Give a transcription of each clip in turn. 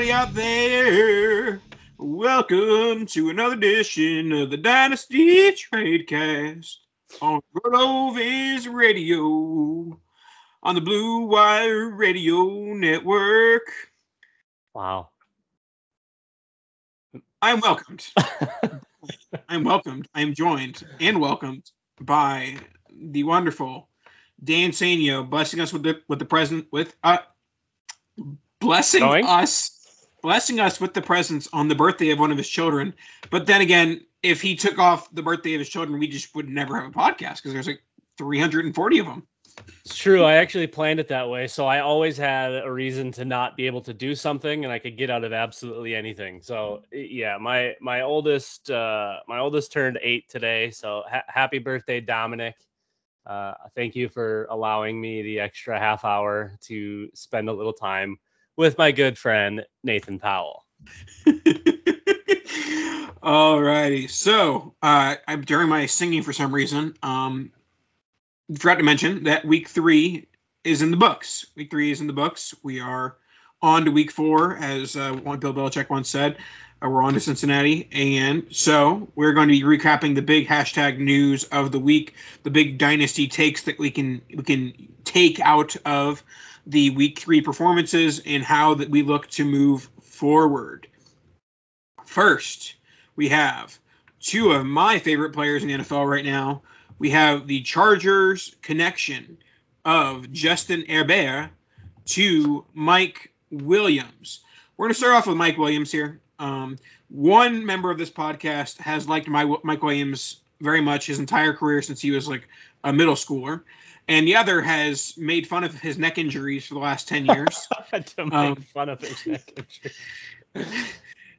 Everybody out there. Welcome to another edition of the Dynasty Tradecast on Rotoviz Radio on the Blue Wire Radio Network. Wow. I'm welcomed. I'm welcomed. I'm joined and welcomed by the wonderful Dan Sainio, blessing us with the with the present with uh blessing Going? us blessing us with the presents on the birthday of one of his children. But then again, if he took off the birthday of his children, we just would never have a podcast because there's like 340 of them. It's true. I actually planned it that way. So I always had a reason to not be able to do something and I could get out of absolutely anything. So yeah, my my oldest uh my oldest turned 8 today. So ha- happy birthday Dominic. Uh thank you for allowing me the extra half hour to spend a little time with my good friend Nathan Powell. All righty. So, uh, I, during my singing, for some reason, um, forgot to mention that week three is in the books. Week three is in the books. We are on to week four, as uh, Bill Belichick once said. Uh, we're on to Cincinnati, and so we're going to be recapping the big hashtag news of the week, the big dynasty takes that we can we can take out of the week three performances and how that we look to move forward. First, we have two of my favorite players in the NFL right now. We have the Chargers connection of Justin Herbert to Mike Williams. We're going to start off with Mike Williams here. Um, one member of this podcast has liked my, Mike Williams very much his entire career since he was like a middle schooler. And the other has made fun of his neck injuries for the last 10 years. to make Um, fun of his neck injury.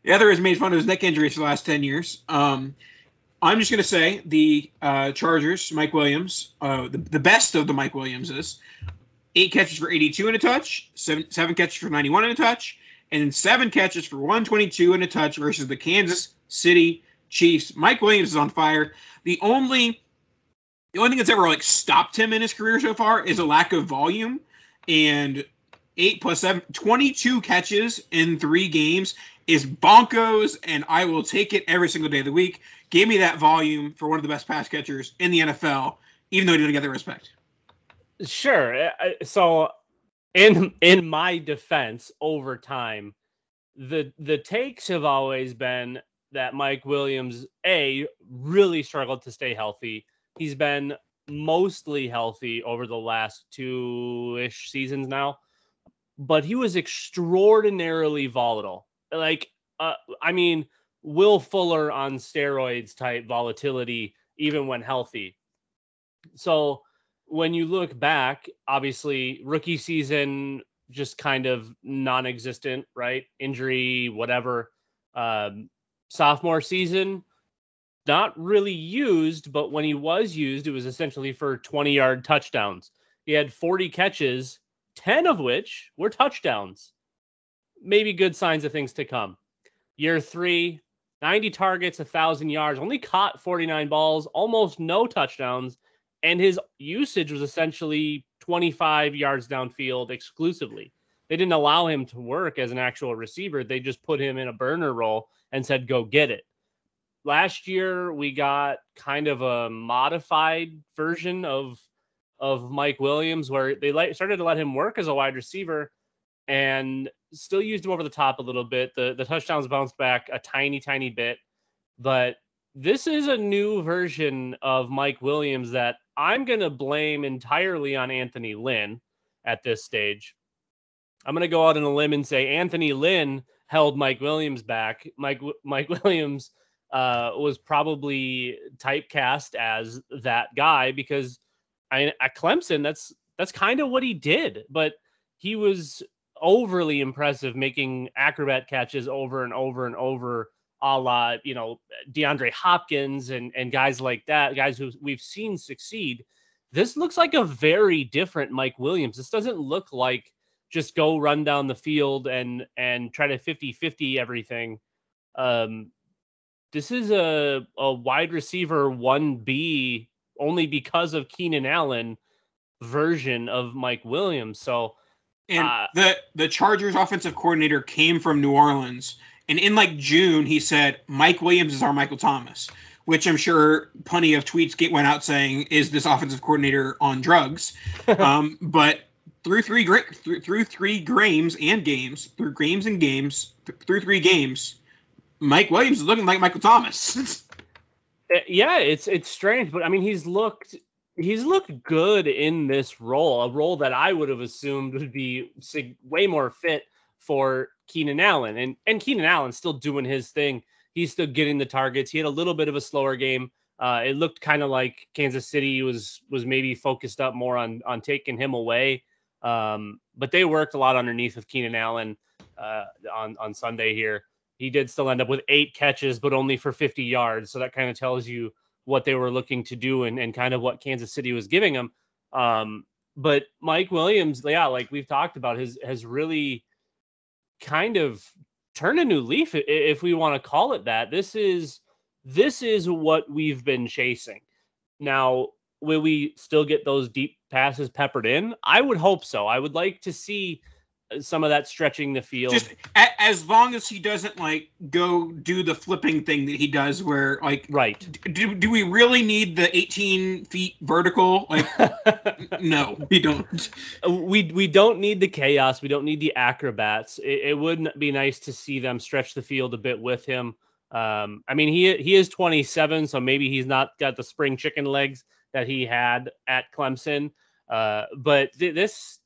The other has made fun of his neck injuries for the last 10 years. Um, I'm just going to say the uh, Chargers, Mike Williams, uh, the, the best of the Mike Williamses, eight catches for 82 and a touch, seven, seven catches for 91 and a touch, and seven catches for 122 and a touch versus the Kansas City Chiefs. Mike Williams is on fire. The only the only thing that's ever like stopped him in his career so far is a lack of volume and eight plus seven 22 catches in three games is bonkos and i will take it every single day of the week give me that volume for one of the best pass catchers in the nfl even though he didn't get the respect Sure. So, in in my defense, over time, the the takes have always been that Mike Williams a really struggled to stay healthy. He's been mostly healthy over the last two ish seasons now, but he was extraordinarily volatile. Like, uh, I mean, Will Fuller on steroids type volatility, even when healthy. So when you look back, obviously rookie season just kind of non-existent, right? Injury, whatever. Um, sophomore season, not really used, but when he was used, it was essentially for 20 yard touchdowns. He had 40 catches, 10 of which were touchdowns. Maybe good signs of things to come. Year three, 90 targets, 1,000 yards, only caught 49 balls, almost no touchdowns. And his usage was essentially 25 yards downfield exclusively. They didn't allow him to work as an actual receiver. They just put him in a burner role and said, go get it. Last year, we got kind of a modified version of of Mike Williams where they let, started to let him work as a wide receiver and still used him over the top a little bit. The the touchdowns bounced back a tiny, tiny bit. But this is a new version of Mike Williams that I'm going to blame entirely on Anthony Lynn at this stage. I'm going to go out on a limb and say Anthony Lynn held Mike Williams back. Mike Mike Williams uh, was probably typecast as that guy because I, at Clemson, that's that's kind of what he did. But he was overly impressive, making acrobat catches over and over and over, a la you know DeAndre Hopkins and and guys like that, guys who we've seen succeed. This looks like a very different Mike Williams. This doesn't look like just go run down the field and and try to 50-50 everything. Um, this is a a wide receiver 1B only because of Keenan Allen version of Mike Williams. So And Uh, the the Chargers offensive coordinator came from New Orleans, and in like June he said Mike Williams is our Michael Thomas, which I'm sure plenty of tweets get went out saying is this offensive coordinator on drugs. um, but through three through, through three games and games through games and games through three games, Mike Williams is looking like Michael Thomas. Uh, yeah, it's it's strange, but I mean, he's looked he's looked good in this role, a role that I would have assumed would be way more fit for Keenan Allen, and and Keenan Allen's still doing his thing. He's still getting the targets. He had a little bit of a slower game. Uh, it looked kind of like Kansas City was was maybe focused up more on on taking him away, um, but they worked a lot underneath with Keenan Allen uh, on on Sunday here he did still end up with eight catches, but only for 50 yards. So that kind of tells you what they were looking to do and, and kind of what Kansas City was giving him. Um, but Mike Williams, yeah, like we've talked about, has has really kind of turned a new leaf, if we want to call it that. This is this is what we've been chasing. Now, will we still get those deep passes peppered in? I would hope so. I would like to see some of that stretching the field. Just a, as long as he doesn't like go do the flipping thing that he does, where like right. do, do we really need the 18 feet vertical? Like, no, we don't. we we don't need the chaos. We don't need the acrobats. It, it would be nice to see them stretch the field a bit with him. Um, I mean, he he is 27, so maybe he's not got the spring chicken legs that he had at Clemson. Uh, but th- this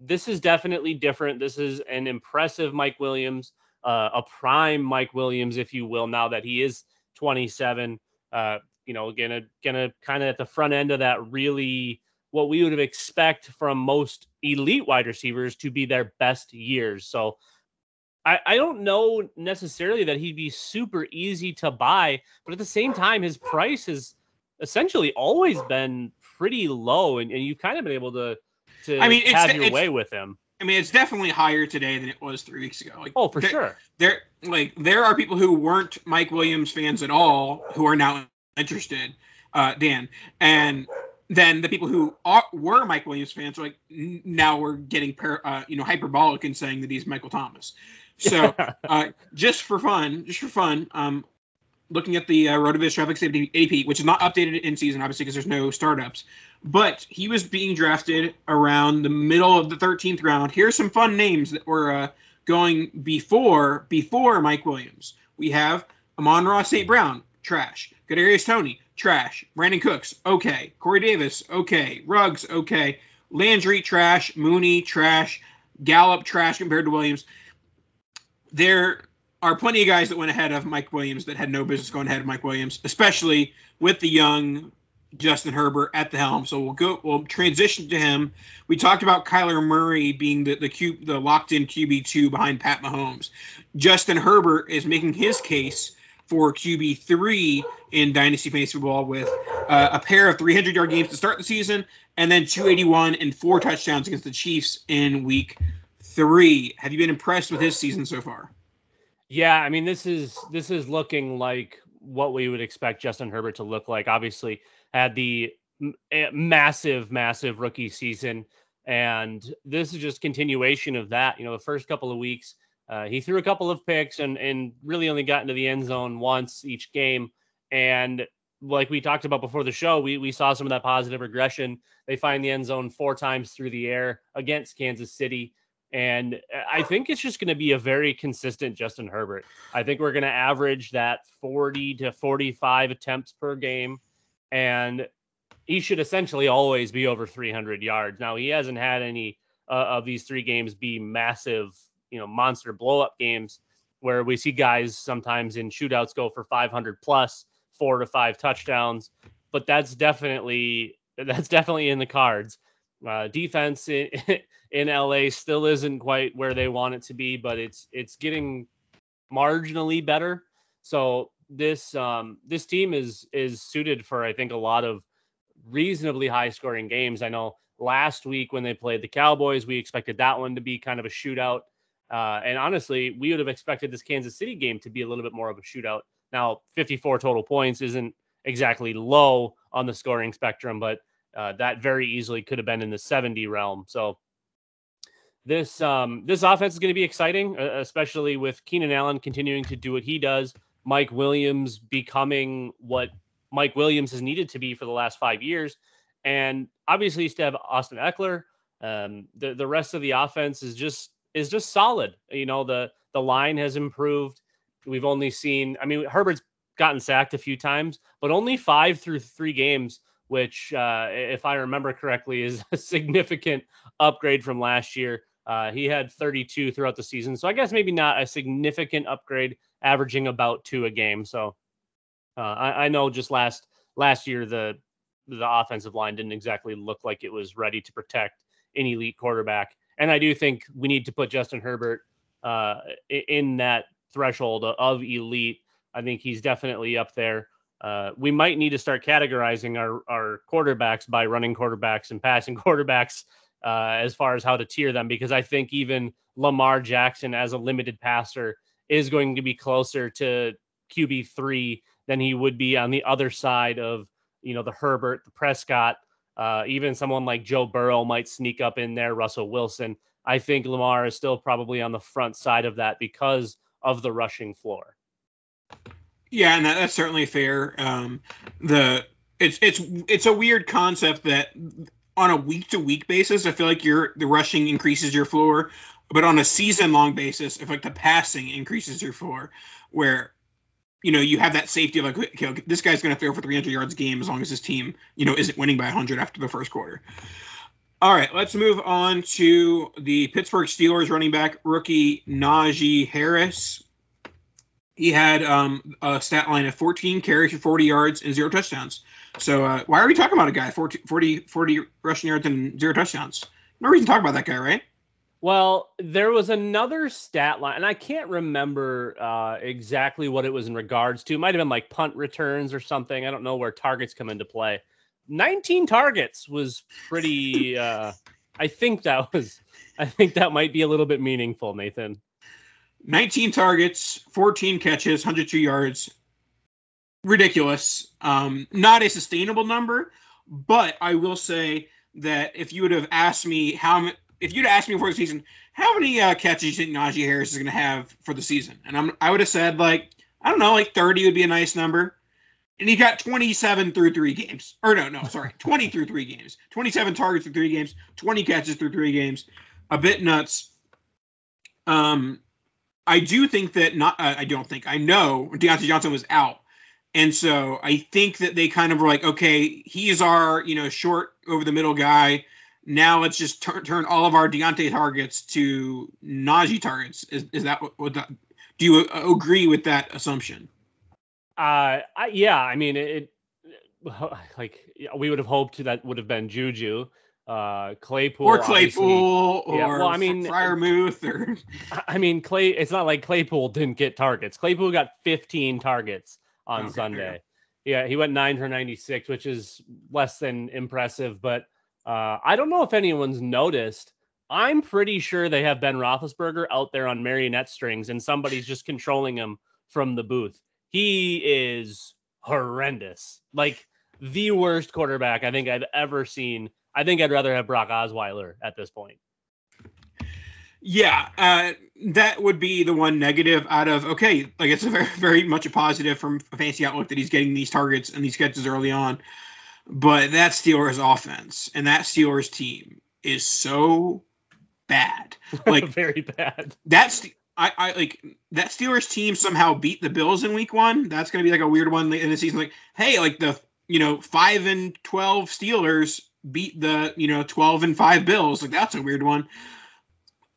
this is definitely different. This is an impressive Mike Williams, uh, a prime Mike Williams, if you will. Now that he is 27, uh, you know, gonna gonna kind of at the front end of that really what we would have expect from most elite wide receivers to be their best years. So I, I don't know necessarily that he'd be super easy to buy, but at the same time, his price has essentially always been pretty low, and, and you've kind of been able to to I mean, it's- have your way with him. I mean, it's definitely higher today than it was three weeks ago. Like, Oh, for there, sure. There, like, there are people who weren't Mike Williams fans at all who are now interested, uh, Dan, and then the people who are, were Mike Williams fans are like now we're getting par- uh, you know hyperbolic and saying that he's Michael Thomas. So uh, just for fun, just for fun, um, looking at the uh, Rotoviz traffic safety AP, which is not updated in season, obviously, because there's no startups. But he was being drafted around the middle of the 13th round. Here's some fun names that were uh, going before before Mike Williams. We have Amon-Ra St. Brown, trash. Kadarius Toney, trash. Brandin Cooks, okay. Corey Davis, okay. Ruggs, okay. Landry, trash. Mooney, trash. Gallup, trash compared to Williams. There are plenty of guys that went ahead of Mike Williams that had no business going ahead of Mike Williams, especially with the young Justin Herbert at the helm. So we'll go. We'll transition to him. We talked about Kyler Murray being the the Q, the locked in QB two behind Pat Mahomes. Justin Herbert is making his case for QB3 in Dynasty Fantasy Football with uh, a pair of 300 yard games to start the season and then 281 and four touchdowns against the Chiefs in week three. Have you been impressed with his season so far? Yeah, I mean this is this is looking like what we would expect Justin Herbert to look like. Obviously, had the massive, massive rookie season, and this is just continuation of that. You know, the first couple of weeks, uh, he threw a couple of picks and and really only got into the end zone once each game. And like we talked about before the show, we we saw some of that positive regression. They find the end zone four times through the air against Kansas City. And uh, I think it's just going to be a very consistent Justin Herbert. I think we're going to average that 40 to 45 attempts per game. And he should essentially always be over 300 yards. Now, he hasn't had any uh, of these three games be massive, you know, monster blow up games where we see guys sometimes in shootouts go for 500 plus, four to five touchdowns. But that's definitely that's definitely in the cards. Uh, defense in, in LA still isn't quite where they want it to be, but it's it's getting marginally better. So this um, this team is is suited for I think a lot of reasonably high scoring games. I know last week when they played the Cowboys, we expected that one to be kind of a shootout. Uh, and honestly, we would have expected this Kansas City game to be a little bit more of a shootout. Now, 54 total points isn't exactly low on the scoring spectrum, but uh, that very easily could have been in the 70 realm. So this um, this offense is going to be exciting, especially with Keenan Allen continuing to do what he does. Mike Williams becoming what Mike Williams has needed to be for the last five years, and obviously you still have Austin Ekeler. Um, the the rest of the offense is just is just solid. You know the the line has improved. We've only seen. I mean, Herbert's gotten sacked a few times, but only five through three games which, uh, if I remember correctly, is a significant upgrade from last year. Uh, he had 32 throughout the season, so I guess maybe not a significant upgrade, averaging about two a game. So uh, I, I, know just last last year the the offensive line didn't exactly look like it was ready to protect an elite quarterback, and I do think we need to put Justin Herbert uh, in that threshold of elite. I think he's definitely up there uh, we might need to start categorizing our, our quarterbacks by running quarterbacks and passing quarterbacks uh, as far as how to tier them, because I think even Lamar Jackson as a limited passer is going to be closer to QB three than he would be on the other side of you know the Herbert, the Prescott, uh, even someone like Joe Burrow might sneak up in there. Russell Wilson. I think Lamar is still probably on the front side of that because of the rushing floor. Yeah, and that, that's certainly fair. Um, the it's it's it's a weird concept that on a week to week basis, I feel like your the rushing increases your floor, but on a season long basis, if like the passing increases your floor, where you know you have that safety of like okay, this guy's going to throw for 300 yards a game as long as his team you know isn't winning by 100 after the first quarter. All right, let's move on to the Pittsburgh Steelers running back rookie Najee Harris he had um, a stat line of 14 carries for 40 yards and zero touchdowns. So uh, why are we talking about a guy 40, 40, 40 rushing yards and zero touchdowns? No reason to talk about that guy, right? Well, there was another stat line, and I can't remember uh, exactly what it was in regards to. It might have been like punt returns or something. I don't know where targets come into play. 19 targets was pretty. Uh, I think that was. I think that might be a little bit meaningful, Nathan. 19 targets, 14 catches, 102 yards. Ridiculous. Um, not a sustainable number, but I will say that if you would have asked me how if you'd asked me before the season, how many uh, catches you think Najee Harris is going to have for the season? And I'm, I would have said like I don't know, like 30 would be a nice number. And he got 27 through three games. Or no, no, sorry, 20 through three games. 27 targets through three games, 20 catches through three games. A bit nuts. Um, I do think that not. Uh, I don't think. I know Diontae Johnson was out, and so I think that they kind of were like, okay, he's our you know short over the middle guy. Now let's just turn turn all of our Diontae targets to Najee targets. Is is that what, what that? Do you agree with that assumption? Uh, I, yeah. I mean, it, it like we would have hoped that would have been Juju. Uh, Claypool or Claypool or Yeah, well, I mean, Freiermuth or I- mean, Clay. It's not like Claypool didn't get targets. Claypool got 15 targets on Okay, Sunday. Yeah, he went nine for 96, which is less than impressive. But uh, I don't know if anyone's noticed. I'm pretty sure they have Ben Roethlisberger out there on marionette strings, and somebody's just controlling him from the booth. He is horrendous, like the worst quarterback I think I've ever seen. I think I'd rather have Brock Osweiler at this point. Yeah, uh, that would be the one negative out of okay. Like it's a very, very much a positive from a fancy outlook that he's getting these targets and these catches early on. But that Steelers offense and that Steelers team is so bad. Like very bad. that's I, I like that Steelers team somehow beat the Bills in week one. That's gonna be like a weird one in the season. Like, hey, like the you know five and twelve Steelers beat the you know twelve and five Bills. Like that's a weird one.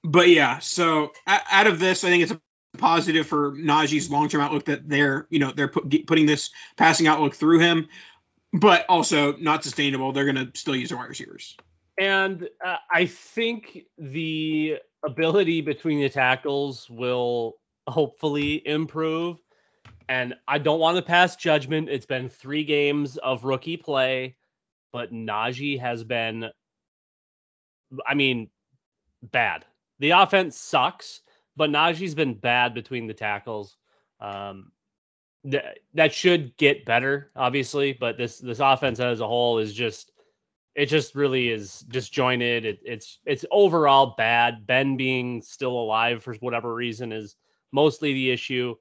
But yeah, so out of this, I think it's a positive for Najee's long term outlook that they're you know they're put, putting this passing outlook through him, but also not sustainable. They're gonna still use their wide receivers. And uh, I think the ability between the tackles will hopefully improve. And I don't want to pass judgment. It's been three games of rookie play, but Najee has been, I mean, bad. The offense sucks, but Najee's been bad between the tackles. Um, th- that should get better, obviously, but this this offense as a whole is just it just really is disjointed. It, it's it's overall bad. Ben being still alive for whatever reason is mostly the issue,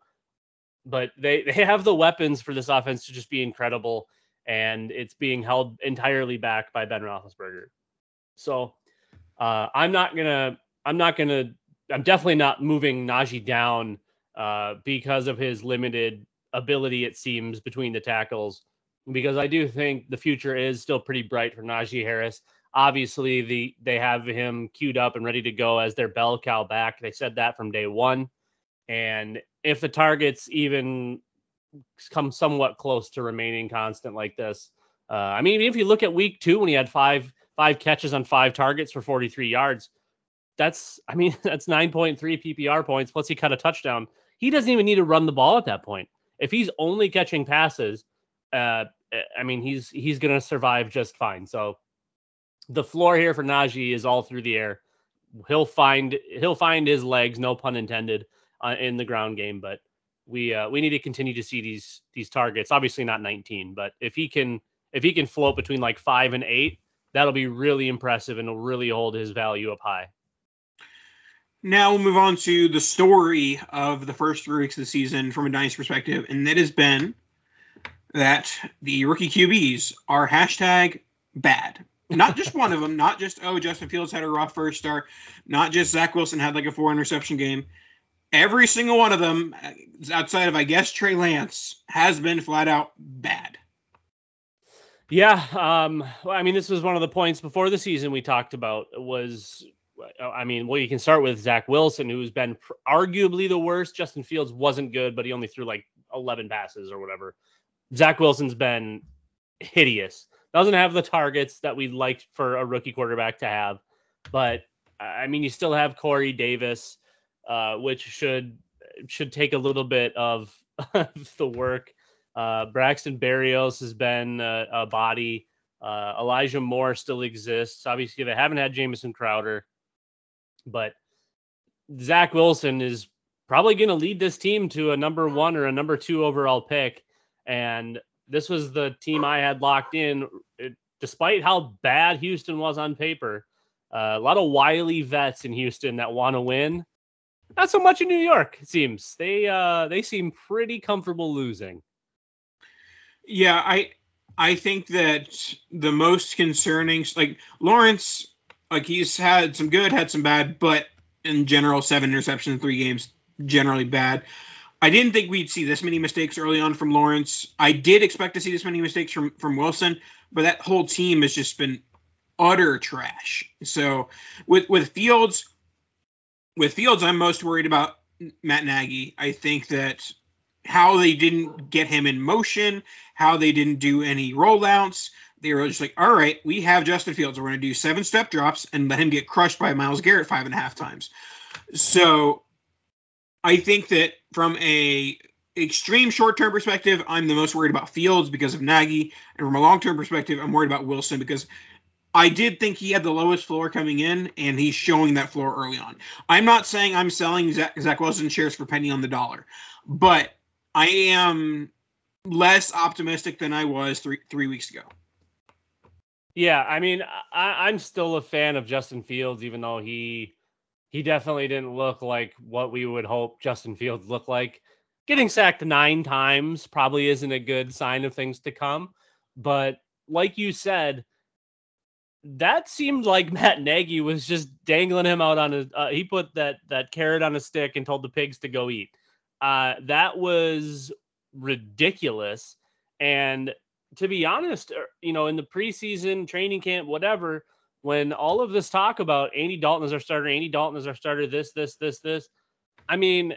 but they they have the weapons for this offense to just be incredible, and it's being held entirely back by Ben Roethlisberger. So uh, I'm not gonna I'm not gonna I'm definitely not moving Najee down uh, because of his limited ability. It seems between the tackles because I do think the future is still pretty bright for Najee Harris. Obviously, the they have him queued up and ready to go as their bell cow back. They said that from day one. And if the targets even come somewhat close to remaining constant like this, uh, I mean, if you look at week two when he had five five catches on five targets for 43 yards, that's I mean that's 9.3 PPR points plus he cut a touchdown. He doesn't even need to run the ball at that point. If he's only catching passes, uh, I mean, he's he's gonna survive just fine. So the floor here for Najee is all through the air. He'll find he'll find his legs, no pun intended, uh, in the ground game. But we uh, we need to continue to see these these targets. Obviously not 19, but if he can if he can float between like five and eight, that'll be really impressive and will really hold his value up high. Now we'll move on to the story of the first three weeks of the season from a dynasty perspective, and that has been that the rookie QBs are hashtag bad. Not just one of them, not just oh Justin Fields had a rough first start, not just Zach Wilson had like a four interception game. Every single one of them, outside of I guess Trey Lance, has been flat out bad. Yeah, um, I mean, this was one of the points before the season we talked about was, uh, I mean, well, you can start with Zach Wilson, who's been pr- arguably the worst. Justin Fields wasn't good, but he only threw like 11 passes or whatever. Zach Wilson's been hideous. Doesn't have the targets that we'd like for a rookie quarterback to have, but I mean, you still have Corey Davis, uh, which should should take a little bit of the work. Uh, Braxton Berrios has been a, a body. Uh, Elijah Moore still exists. Obviously, they haven't had Jamison Crowder, but Zach Wilson is probably going to lead this team to a number one or a number two overall pick. And this was the team I had locked in, it, despite how bad Houston was on paper. Uh, a lot of wily vets in Houston that want to win. Not so much in New York. It seems they uh, they seem pretty comfortable losing. Yeah, I I think that the most concerning like Lawrence, like he's had some good, had some bad, but in general, seven interceptions in three games, generally bad. I didn't think we'd see this many mistakes early on from Lawrence. I did expect to see this many mistakes from from Wilson, but that whole team has just been utter trash. So with with Fields, with Fields, I'm most worried about Matt Nagy. I think that how they didn't get him in motion, how they didn't do any rollouts, they were just like, all right, we have Justin Fields. We're going to do seven step drops and let him get crushed by Myles Garrett five and a half times. So I think that from a extreme short term perspective, I'm the most worried about Fields because of Nagy, and from a long term perspective, I'm worried about Wilson because I did think he had the lowest floor coming in, and he's showing that floor early on. I'm not saying I'm selling Zach, Zach Wilson shares for penny on the dollar, but I am less optimistic than I was three three weeks ago. Yeah, I mean, I, I'm still a fan of Justin Fields, even though he he definitely didn't look like what we would hope Justin Fields looked like. Getting sacked nine times probably isn't a good sign of things to come. But like you said, that seemed like Matt Nagy was just dangling him out on a. Uh, he put that that carrot on a stick and told the pigs to go eat. Uh, that was ridiculous. And to be honest, er, you know, in the preseason training camp, whatever, when all of this talk about Andy Dalton is our starter, Andy Dalton is our starter, this, this, this, this, I mean,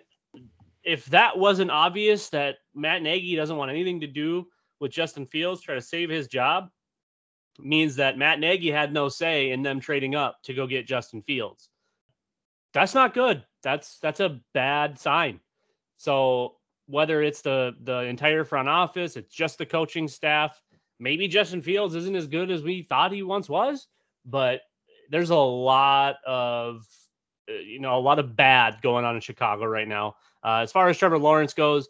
if that wasn't obvious that Matt Nagy doesn't want anything to do with Justin Fields, try to save his job, means that Matt Nagy had no say in them trading up to go get Justin Fields. That's not good. That's that's a bad sign. So whether it's the the entire front office, it's just the coaching staff, maybe Justin Fields isn't as good as we thought he once was, but there's a lot of uh, you know a lot of bad going on in Chicago right now. Uh, as far as Trevor Lawrence goes,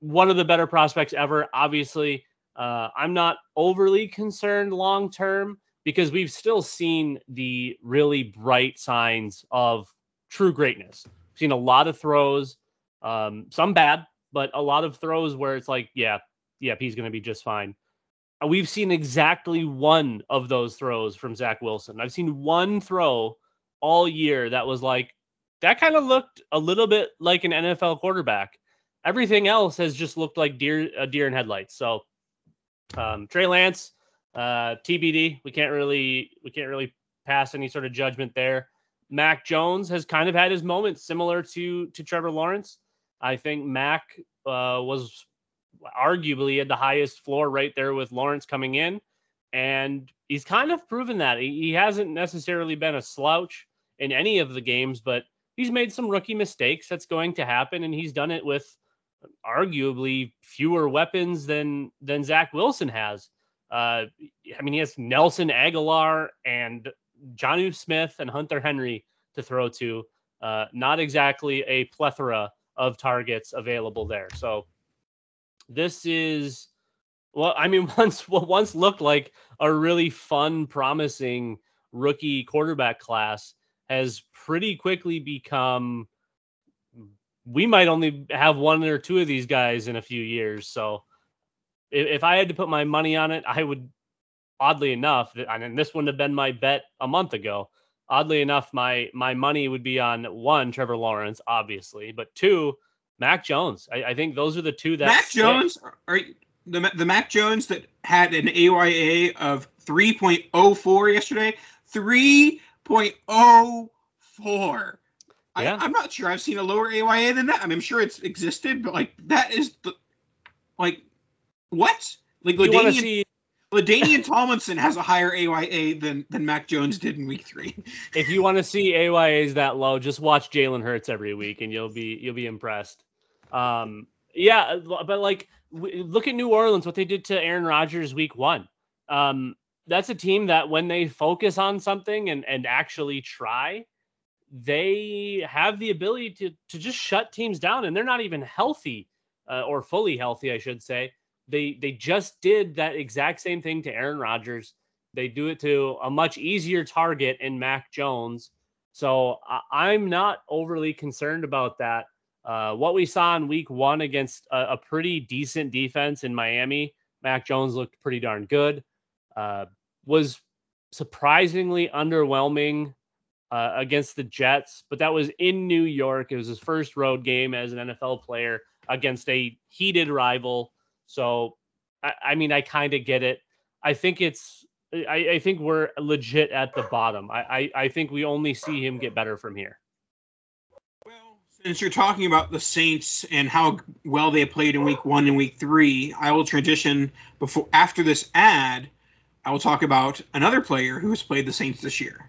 one of the better prospects ever. Obviously, uh, I'm not overly concerned long term because we've still seen the really bright signs of true greatness. We've seen a lot of throws, um, some bad, but a lot of throws where it's like, yeah, yeah, he's going to be just fine. We've seen exactly one of those throws from Zach Wilson. I've seen one throw all year that was like, that kind of looked a little bit like an NFL quarterback. Everything else has just looked like deer, a deer in headlights. So um, Trey Lance, uh, TBD. We can't really we can't really pass any sort of judgment there. Mac Jones has kind of had his moments similar to to Trevor Lawrence. I think Mac uh, was arguably at the highest floor right there with Lawrence coming in, and he's kind of proven that he, he hasn't necessarily been a slouch in any of the games, but he's made some rookie mistakes. That's going to happen, and he's done it with arguably fewer weapons than than Zach Wilson has. Uh, I mean, he has Nelson Agholor and Jonnu Smith and Hunter Henry to throw to. Uh, not exactly a plethora of targets available there. So this is well, I mean, once what once looked like a really fun, promising rookie quarterback class has pretty quickly become we might only have one or two of these guys in a few years. So if, if I had to put my money on it, I would, oddly enough, I and this wouldn't have been my bet a month ago. Oddly enough, my my money would be on one Trevor Lawrence, obviously, but two Mac Jones. I, I think those are the two that Mac Jones are the the Mac Jones that had an AYA of 3.04 yesterday. 3.04 yeah. I, am not sure I've seen a lower AYA than that. I mean, I'm sure it's existed, but like that is the like what? Like LaDainian, see... LaDainian Tomlinson has a higher AYA than than Mac Jones did in week three. if you want to see AYAs that low, just watch Jalen Hurts every week and you'll be you'll be impressed. Um, yeah, but like look at New Orleans, what they did to Aaron Rodgers week one. Um, that's a team that when they focus on something and and actually try, they have the ability to to just shut teams down, and they're not even healthy uh, or fully healthy, I should say. They they just did that exact same thing to Aaron Rodgers. They do it to a much easier target in Mac Jones. So I, am not overly concerned about that. Uh, what we saw in Week One against a, a, pretty decent defense in Miami, Mac Jones looked pretty darn good. Uh, was surprisingly underwhelming uh, against the Jets, but that was in New York. It was his first road game as an NFL player against a heated rival. So, I, I mean, I kind of get it. I think it's, I, I, think we're legit at the bottom. I, I, I think we only see him get better from here. Well, since you're talking about the Saints and how well they played in week one and week three, I will transition before after this ad I will talk about another player who has played the Saints this year.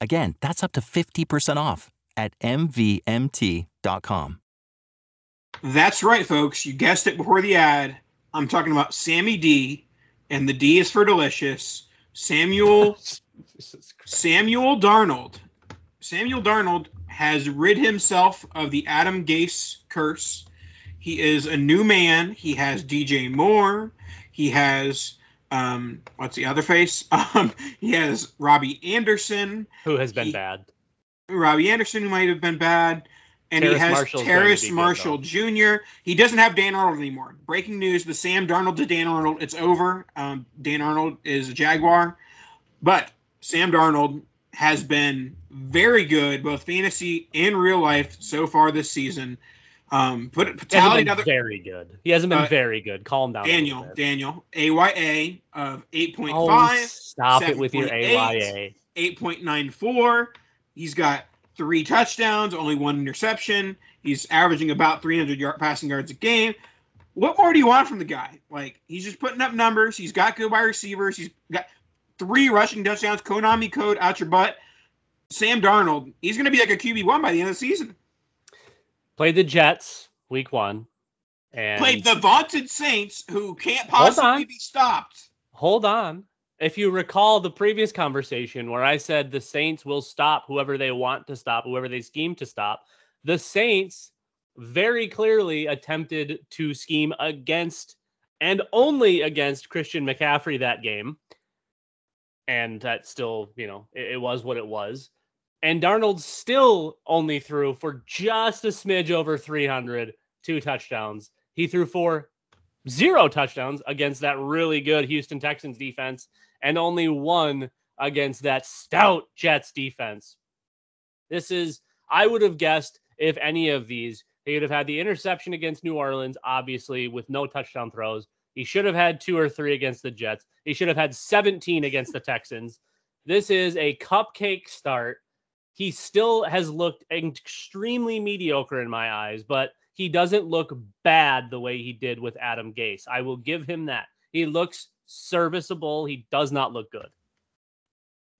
Again, that's up to 50% off at MVMT.com. That's right, folks. You guessed it before the ad. I'm talking about Sammy D, and the D is for delicious. Samuel Samuel Darnold. Samuel Darnold has rid himself of the Adam Gase curse. He is a new man. He has DJ Moore. He has um what's the other face? Um he has Robbie Anderson. Who has been He- bad? Robbie Anderson who might have been bad. And he has Marshall's Terrace Marshall Jr. He doesn't have Dan Arnold anymore. Breaking news: the Sam Darnold to Dan Arnold. It's over. Um, Dan Arnold is a Jaguar, but Sam Darnold has been very good, both fantasy and real life so far this season. Um, put He hasn't tallied been another very good. He hasn't been Uh, very good. Calm down. Daniel. Daniel AYA of eight point Oh, five. stop it with your AYA. 8.94. He's got three touchdowns, only one interception. He's averaging about 300 yard passing yards a game. What more do you want from the guy? Like he's just putting up numbers. He's got good wide receivers. He's got three rushing touchdowns. Konami code out your butt. Sam Darnold. He's going to be like a QB one by the end of the season. Played the Jets week one. And Played the vaunted Saints, who can't possibly be stopped. hold on. If you recall the previous conversation where I said the Saints will stop whoever they want to stop, whoever they scheme to stop, the Saints very clearly attempted to scheme against and only against Christian McCaffrey that game. And that still, you know, it, it was what it was. And Darnold still only threw for just a smidge over 300, two touchdowns. He threw for zero touchdowns against that really good Houston Texans defense and only one against that stout Jets defense. This is, I would have guessed if any of these, he would have had the interception against New Orleans, obviously, with no touchdown throws. He should have had two or three against the Jets. He should have had 17 against the Texans. This is a cupcake start. He still has looked extremely mediocre in my eyes, but he doesn't look bad the way he did with Adam Gase. I will give him that. He looks serviceable. He does not look good.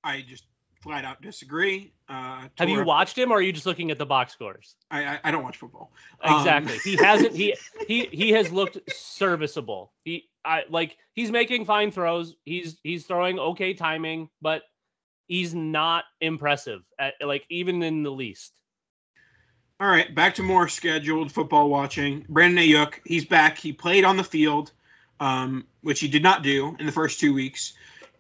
I just flat out disagree. Uh, Have you watched him or are you just looking at the box scores? I, I, I don't watch football. Um, Exactly. he hasn't he he he has looked serviceable. He I like he's making fine throws. He's he's throwing okay timing, but he's not impressive at like even in the least. All right, back to more scheduled football watching. Brandon Aiyuk, he's back. He played on the field, um, which he did not do in the first two weeks.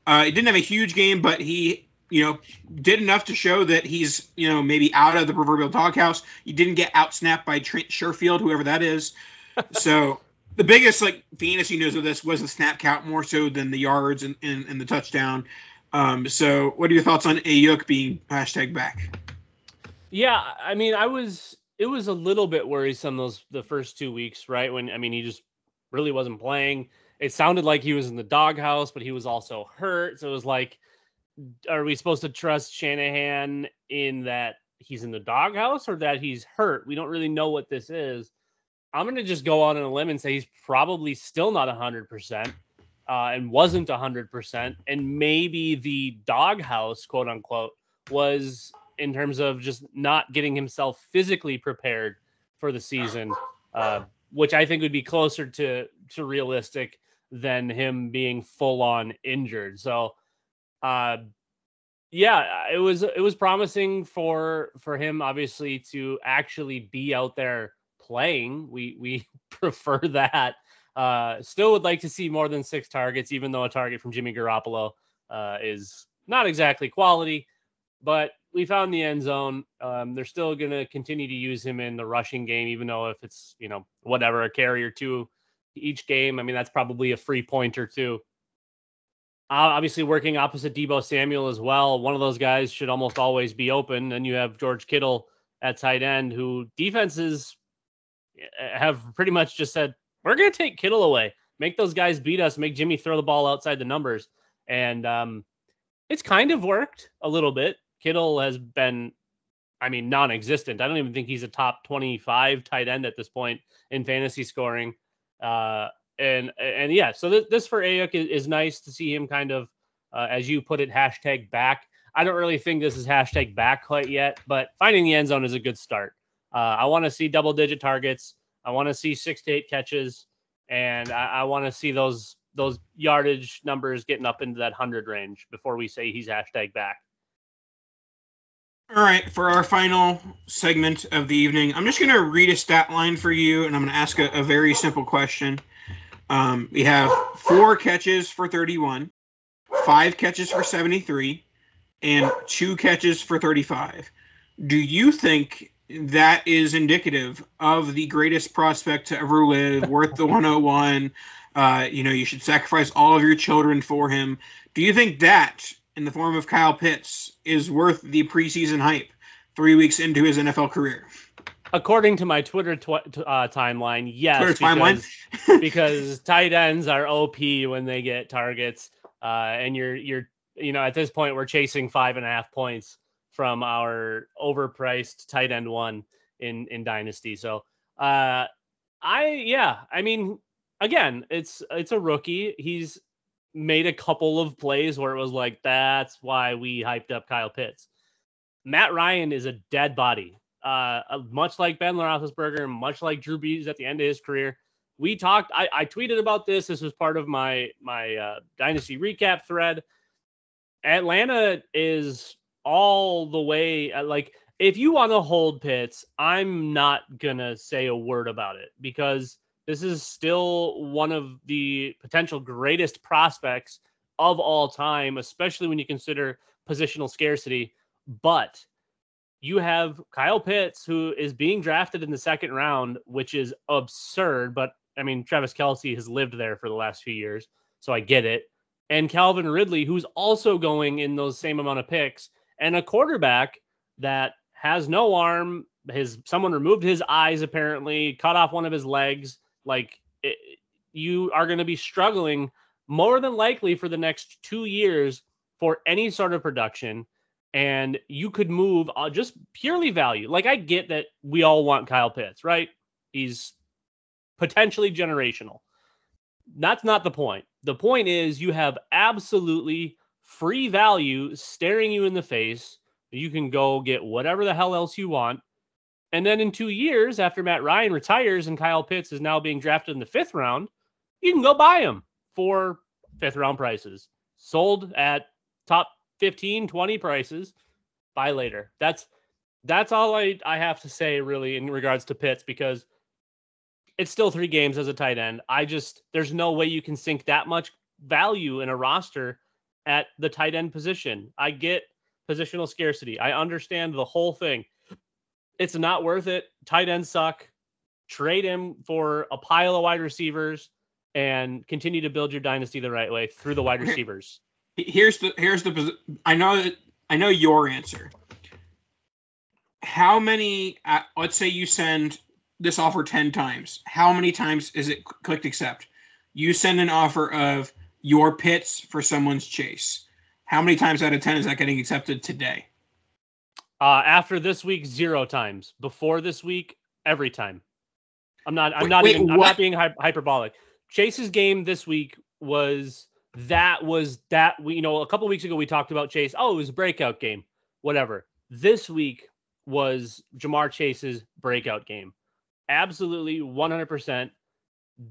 Uh, he didn't have a huge game, but he, you know, did enough to show that he's, you know, maybe out of the proverbial doghouse. He didn't get outsnapped by Trent Sherfield, whoever that is. so the biggest like fantasy news of this was the snap count more so than the yards and, and, and the touchdown. Um, so what are your thoughts on Aiyuk being hashtag back? Yeah, I mean, I was it was a little bit worrisome those the first two weeks, right? When I mean, he just really wasn't playing. It sounded like he was in the doghouse, but he was also hurt. So it was like, are we supposed to trust Shanahan in that he's in the doghouse or that he's hurt? We don't really know what this is. I'm gonna just go on a limb and say he's probably still not hundred percent. Uh, and wasn't 100%. And maybe the doghouse, quote unquote, was in terms of just not getting himself physically prepared for the season, uh, which I think would be closer to to realistic than him being full on injured. So, uh, yeah, it was it was promising for for him obviously to actually be out there playing. We we prefer that. Uh, still would like to see more than six targets, even though a target from Jimmy Garoppolo uh, is not exactly quality. But we found the end zone. Um, they're still going to continue to use him in the rushing game, even though if it's you know whatever a carry or two each game, I mean that's probably a free point or two. Obviously, working opposite Deebo Samuel as well. One of those guys should almost always be open. And you have George Kittle at tight end, who defenses eh, have pretty much just said, "We're going to take Kittle away, make those guys beat us, make Jimmy throw the ball outside the numbers." And um, it's kind of worked a little bit. Kittle has been, I mean, non-existent. I don't even think he's a top 25 tight end at this point in fantasy scoring. Uh, and and yeah, so this, this for Aiyuk is, is nice to see him kind of, uh, as you put it, hashtag back. I don't really think this is hashtag back quite yet, but finding the end zone is a good start. Uh, I want to see double-digit targets. I want to see six to eight catches, and I, I want to see those those yardage numbers getting up into that hundred range before we say he's hashtag back. All right, for our final segment of the evening, I'm just going to read a stat line for you, and I'm going to ask a, a very simple question. Um, we have four catches for 31, five catches for 73, and two catches for 35. Do you think that is indicative of the greatest prospect to ever live, worth the 101? Uh, you know, you should sacrifice all of your children for him. Do you think that, in the form of Kyle Pitts, is worth the preseason hype three weeks into his NFL career? According to my Twitter tw- uh, timeline, yes, Twitter because, timeline? because tight ends are OP when they get targets, uh, and you're you're you know at this point we're chasing five and a half points from our overpriced tight end one in in Dynasty. So, uh, I yeah, I mean, again, it's it's a rookie. He's made a couple of plays where it was like that's why we hyped up Kyle Pitts. Matt Ryan is a dead body. Uh, uh, much like Ben Roethlisberger, much like Drew Brees at the end of his career. We talked. I, I tweeted about this. This was part of my my uh, dynasty recap thread. Atlanta is all the way. uh, Like if you want to hold Pitts, I'm not gonna say a word about it because this is still one of the potential greatest prospects of all time, especially when you consider positional scarcity. But you have Kyle Pitts, who is being drafted in the second round, which is absurd. But I mean, Travis Kelce has lived there for the last few years, so I get it. And Calvin Ridley, who's also going in those same amount of picks, and a quarterback that has no arm. His someone removed his eyes apparently, cut off one of his legs. Like it, you are going to be struggling more than likely for the next two years for any sort of production and you could move uh, just purely value. Like I get that we all want Kyle Pitts, right? He's potentially generational. That's not the point. The point is you have absolutely free value staring you in the face. You can go get whatever the hell else you want. And then in two years, after Matt Ryan retires and Kyle Pitts is now being drafted in the fifth round, you can go buy him for fifth round prices. Sold at top 15, 20 prices. Buy later. That's that's all I, I have to say really in regards to Pitts because it's still three games as a tight end. I just there's no way you can sink that much value in a roster at the tight end position. I get positional scarcity. I understand the whole thing. It's not worth it. Tight ends suck. Trade him for a pile of wide receivers and continue to build your dynasty the right way through the wide receivers. Here's the here's the I know I know your answer. How many? Uh, let's say you send this offer ten times. How many times is it clicked accept? You send an offer of your Pitts for someone's chase. How many times out of ten is that getting accepted today? Uh, after this week, zero times. Before this week, every time. I'm not. I'm Wait, not wait, even. I'm not being hy- hyperbolic. Chase's game this week was that was that we you know a couple weeks ago we talked about Chase. Oh, it was a breakout game. Whatever. This week was Ja'Marr Chase's breakout game. Absolutely 100%.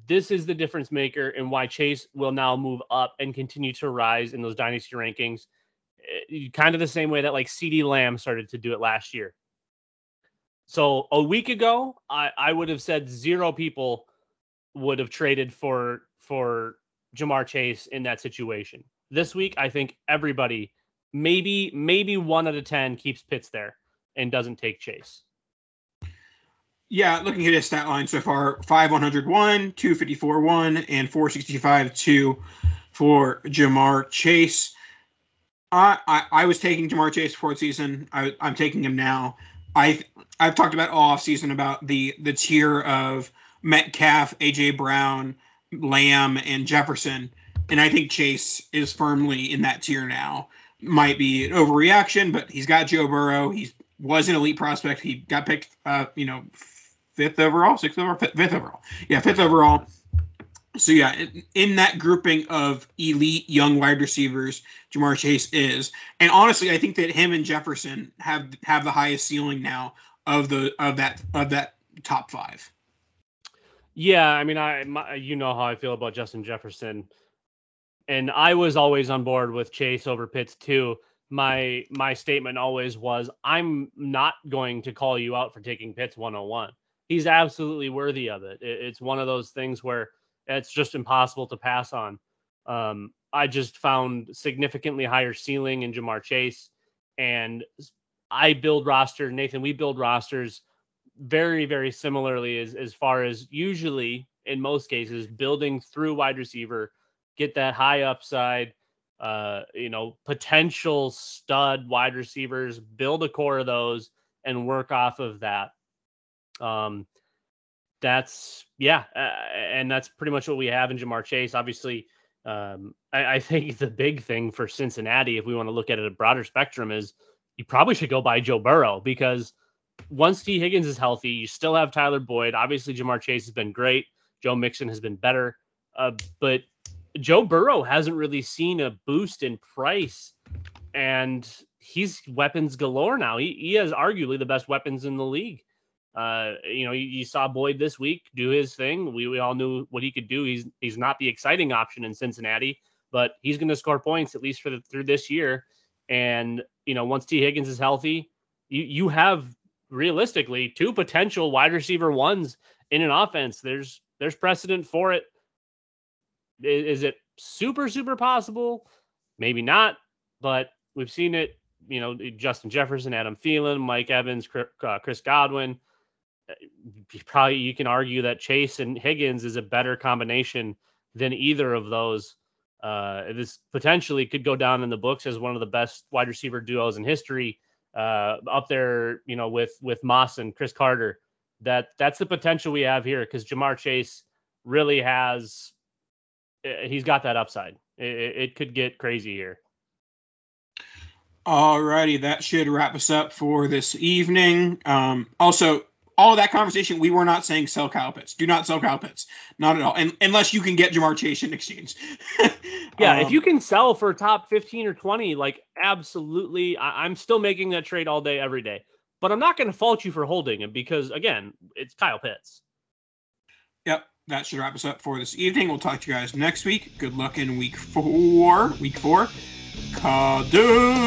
This is the difference maker and why Chase will now move up and continue to rise in those dynasty rankings. Eh, Kind of the same way that like CeeDee Lamb started to do it last year. So a week ago, I, I would have said zero people would have traded for for Ja'Marr Chase in that situation. This week, I think everybody, maybe maybe one out of ten, keeps Pitts there and doesn't take Chase. Yeah, looking at his stat line so far 5 101, 254 1, and 465 2 for Ja'Marr Chase. I, I, I was taking Ja'Marr Chase the season. I, I'm taking him now. I I've talked about all off season about the the tier of Metcalf, AJ Brown, Lamb, and Jefferson, and I think Chase is firmly in that tier now. Might be an overreaction, but he's got Joe Burrow. He was an elite prospect. He got picked, uh, you know, fifth overall, sixth overall, fifth, overall. Yeah, fifth overall. So yeah, in, in that grouping of elite young wide receivers, Ja'Marr Chase is, and honestly, I think that him and Jefferson have have the highest ceiling now of the of that of that top five. Yeah, I mean, I my, you know how I feel about Justin Jefferson, and I was always on board with Chase over Pitts too. My my statement always was, I'm not going to call you out for taking Pitts 101. He's absolutely worthy of it. it it's one of those things where it's just impossible to pass on. Um, I just found significantly higher ceiling in Ja'Marr Chase, and I build roster. Nathan, we build rosters very very similarly as as far as usually in most cases building through wide receiver get that high upside uh you know potential stud wide receivers build a core of those and work off of that um that's yeah uh, and that's pretty much what we have in Ja'Marr Chase obviously um I, I think the big thing for Cincinnati if we want to look at it a broader spectrum is you probably should go buy Joe Burrow because once Tee Higgins is healthy, you still have Tyler Boyd. Obviously, Jamar Chase has been great. Joe Mixon has been better. Uh, but Joe Burrow hasn't really seen a boost in price. And he's weapons galore now. He, he has arguably the best weapons in the league. Uh, you know, you, you saw Boyd this week do his thing. We, we all knew what he could do. He's he's not the exciting option in Cincinnati, but he's going to score points at least for the through this year. And you know, once Tee Higgins is healthy, you you have realistically two potential wide receiver ones in an offense. There's there's precedent for it. Is, is it super super possible? Maybe not, but we've seen it. You know, Justin Jefferson, Adam Thielen, Mike Evans, uh, Chris Godwin. Probably you can argue that Chase and Higgins is a better combination than either of those. Uh, this potentially could go down in the books as one of the best wide receiver duos in history uh, up there, you know, with with Moss and Cris Carter. That that's the potential we have here because Ja'Marr Chase really has. eh, He's got that upside. It, it- it could get crazy here. Alrighty, that should wrap us up for this evening. Um, also, all that conversation, we were not saying sell cow pits. Do not sell cow pits. Not at all. And, unless you can get Ja'Marr Chase in exchange. Yeah, Um, if you can sell for top 15 or 20, like absolutely, I- I'm still making that trade all day, every day. But I'm not going to fault you for holding him because, again, it's Kyle Pitts. Yep, that should wrap us up for this evening. We'll talk to you guys next week. Good luck in week four. Week four. Kadoosh!